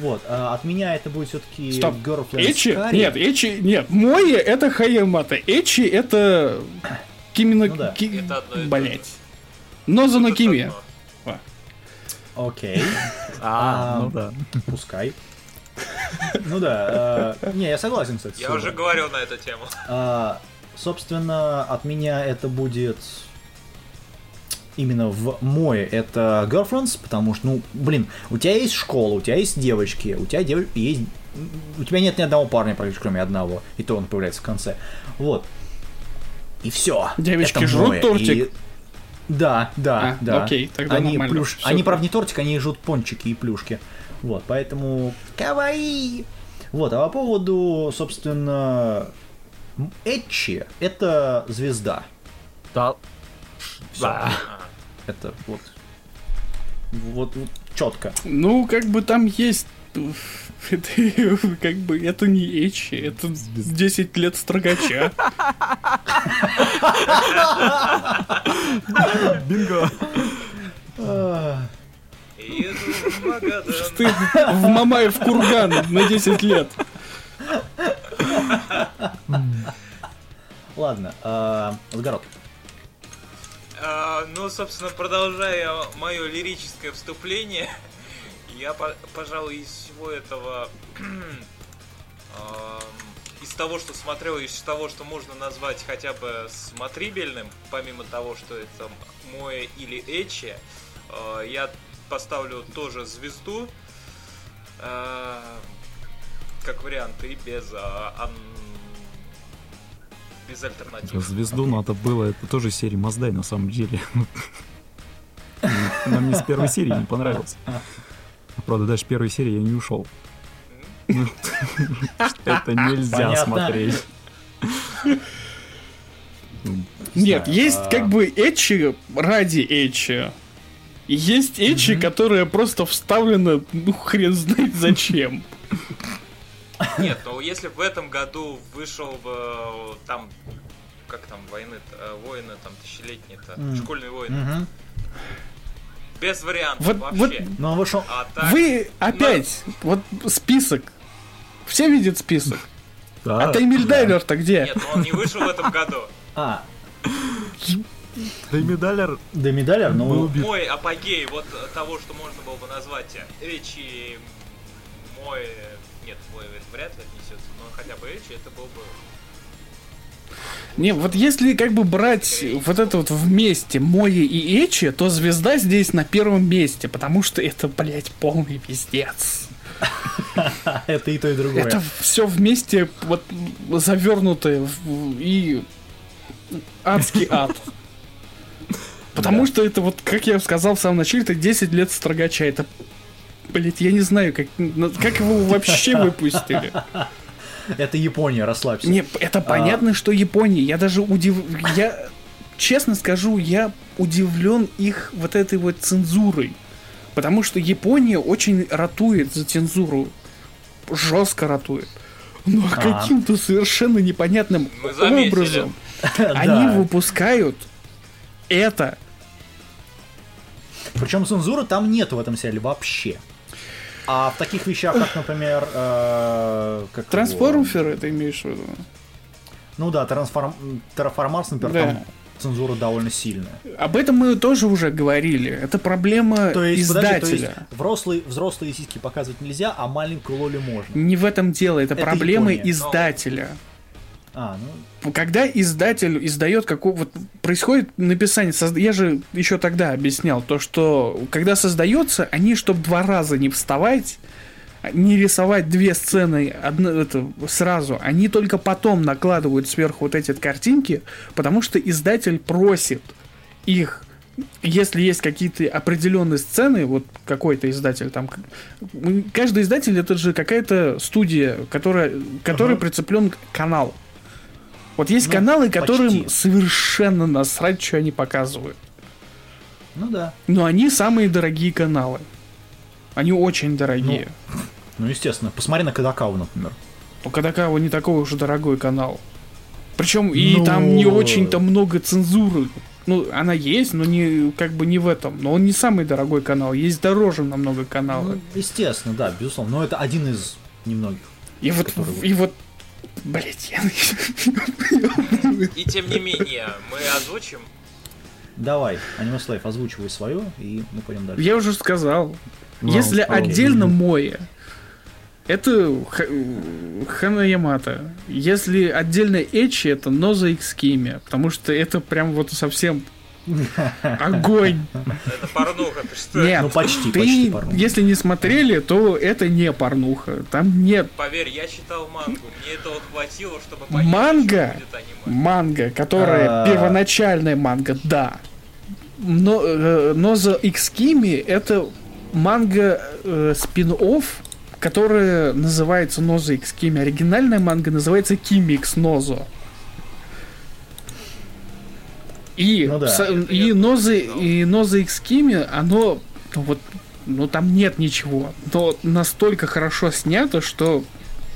S3: Вот, а, от меня это будет все-таки
S1: Стоп.
S3: Girlfriend
S1: Эчи?
S3: Скари.
S1: Нет, Эчи, нет. Мое это Хаямата. Эчи это Кимина...
S3: Ну да.
S1: Ки-
S2: Это одно и то
S1: Блять. Ноза на Кими.
S2: одно.
S3: Окей,
S4: А,
S3: А,
S4: ну да.
S3: пускай. Ну да, э, не, я согласен, кстати.
S2: Я уже говорил на эту тему.
S3: А, собственно, от меня это будет именно в мой это Girlfriends, потому что, ну, блин, у тебя есть школа, у тебя есть девочки, у тебя дев... есть... У тебя нет ни одного парня, практически, кроме одного, и то он появляется в конце. Вот. И все.
S1: Девочки жрут тортик?
S3: Да, да,
S1: А,
S3: да.
S1: окей, тогда
S3: они,
S1: нормально.
S3: плюш...
S1: Всё.
S3: они, правда, не тортик, они жрут пончики и плюшки. Вот, поэтому... Каваи! Вот, а по поводу, собственно, Эчи, это звезда.
S4: Да.
S3: Всё.
S4: Да.
S3: Это вот... Вот, вот четко.
S1: Ну, как бы там есть... Это, как бы это не Эчи, это 10 лет строгача.
S4: Бинго.
S2: Магадан.
S1: Ты в Мамаев курган на 10 лет.
S3: Ладно, ладно. А, Сгород.
S2: А, ну, собственно, продолжая мое лирическое вступление, я, по- пожалуй, из всего этого, ам, из того, что смотрел, из того, что можно назвать хотя бы смотрибельным, помимо того, что это мое или Эчи, а, я поставлю тоже звезду, а, как вариант, и без, а, без альтернатив.
S4: Звезду надо было, это тоже серия Маздай на самом деле. Нам не с первой серии не понравился. Правда, дальше первой серии я не ушел. Ну, Это нельзя смотреть.
S1: Нет, есть как бы эчи ради эчи. Есть эчи, которая просто вставлена, ну хрен знает зачем.
S2: Нет, ну если в этом году вышел бы э, там, как там, войны, войны там тысячелетние-то, школьные войны. Без вариантов
S1: Вот-
S2: вообще.
S1: вот
S3: Но он вышел...
S2: А так,
S1: Вы опять, вот список. Все видят список.
S4: Да,
S1: А Таймильдайлер-то где?
S2: нет, он не вышел в этом году.
S3: А,
S4: да и медалер
S3: до медаля,
S4: был
S3: ну...
S4: убит.
S2: Мой апогей вот того, что можно было бы назвать Эчи, мой, нет, мой вряд ли отнесется, но хотя бы Эчи, это был бы
S1: Не, вот если как бы брать вот это вот вместе Мои и Эчи, то звезда здесь на первом месте, потому что это, блядь, полный пиздец.
S3: Это и то, и другое.
S1: Это все вместе вот завернутое и адский ад. Потому что это вот, как я сказал в самом начале, это 10 лет строгача. Это, блять, я не знаю, как, как его вообще выпустили.
S3: Это Япония, расслабься.
S1: Не, это понятно, что Япония. Я даже удив... Я, честно скажу, я удивлен их вот этой вот цензурой. Потому что Япония очень ратует за цензуру. Жестко ратует. Но
S3: А.
S1: каким-то совершенно непонятным образом они выпускают это.
S3: Причем цензуры там нету в этом сериале вообще. А в таких вещах, как, например, э, как его-
S1: Трансформеры, ты имеешь в виду?
S3: Ну да, трансформ... Terraformars, например,
S1: Да.
S3: там цензура довольно сильная.
S1: Об этом мы тоже уже говорили. Это проблема
S3: То есть, подожди, то
S1: издателя.
S3: есть взрослые, взрослые сиськи показывать нельзя, а маленькую Лоли можно.
S1: Не в этом дело, это,
S3: Это
S1: проблема
S3: Япония.
S1: издателя.
S3: А, ну,
S1: когда издатель издает какого вот происходит написание, созда- я же еще тогда объяснял то, что когда создается, они чтобы два раза не вставать, не рисовать две сцены одно, это, сразу, они только потом накладывают сверху вот эти картинки, потому что издатель просит их если есть какие-то определенные сцены, вот какой-то издатель там, к- каждый издатель это же какая-то студия, которая, которой
S3: Ага.
S1: прицеплен канал. Вот есть
S3: Ну,
S1: каналы, которым
S3: почти.
S1: совершенно насрать, что они показывают.
S3: ну да.
S1: Но они самые дорогие каналы. Они очень дорогие.
S3: Ну, естественно. Посмотри на Кадакаву, например.
S1: У Кадакава не такой уж дорогой канал. Причем и
S3: Ну.
S1: там не очень-то много цензуры. Ну, она есть, но не как бы не в этом. Но он не самый дорогой канал. Есть дороже намного каналов.
S3: Ну, естественно, да, безусловно. Но это один из немногих.
S1: и вот, и вот, блять, я...
S2: И тем не менее, мы озвучим.
S3: Давай, Аниме Слайф, озвучивай свое, и мы пойдем дальше.
S1: я уже сказал.
S4: Ну,
S1: Если
S4: окей.
S1: отдельно Моя, это Х- Хана Ямата. Если отдельно Эчи, это Ноза Икс Кими. Потому что это прям вот совсем огонь.
S2: Это порнуха, ты что?
S1: Нет,
S3: Ну, почти,
S1: ты,
S3: почти порнуха.
S1: если не смотрели, то это не порнуха. Там нет
S2: Поверь, я читал мангу, мне этого хватило, чтобы понять,
S1: Манга?
S2: что будет аниме.
S1: манга, которая
S3: А.
S1: первоначальная манга, да. Но э, Ноза Икс Кими это манга э, спин-офф, которая называется Ноза Икс Кими. Оригинальная манга называется Кими Икс Нозо. И,
S3: Ну да.
S1: и
S2: знал.
S1: и Ноза Икс Кими, оно, ну вот, ну там нет ничего, но настолько хорошо снято, что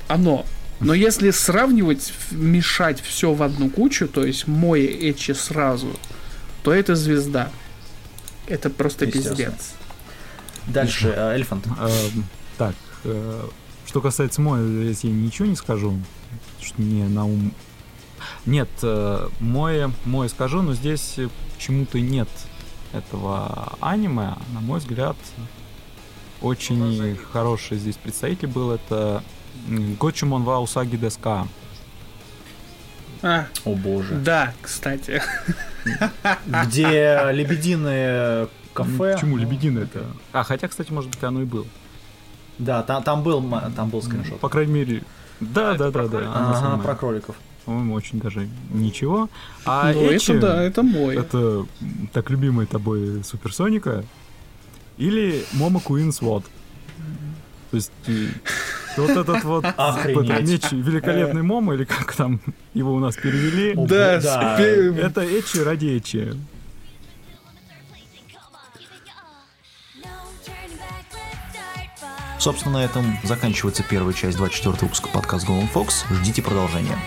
S1: оно. Но если сравнивать, мешать все в одну кучу, то есть мой Эчи сразу, то это звезда. Это просто пиздец.
S3: Дальше, э, Эльфант.
S4: Эм, Так, э, что касается моего, если я ничего не скажу, что мне на ум Нет, э, мое, мое скажу, но здесь почему-то нет этого аниме. На мой взгляд, очень хороший здесь представитель был. Это Гочимон ва Усаги Деска.
S1: А,
S5: О боже.
S1: да, кстати.
S5: Где лебединое кафе.
S4: Почему Лебедина это? А, хотя, кстати, может быть, оно и было.
S5: Да, там, там был, там был скриншот.
S4: По крайней мере, да,
S2: А,
S4: да, да, да.
S5: Ага, про кроликов.
S4: По-моему, очень даже ничего. А
S1: ну,
S4: Эчи-
S1: это да, это мой.
S4: Это так любимый тобой Суперсоника или Momo Kyun Sword. То есть э, вот этот вот меч великолепный Момо, или как там его у нас перевели,
S1: Да,
S5: да.
S4: это Эчи ради Эчи.
S5: Собственно, на этом заканчивается первая часть 24 выпуска подкаста Golden Fox. Ждите продолжения.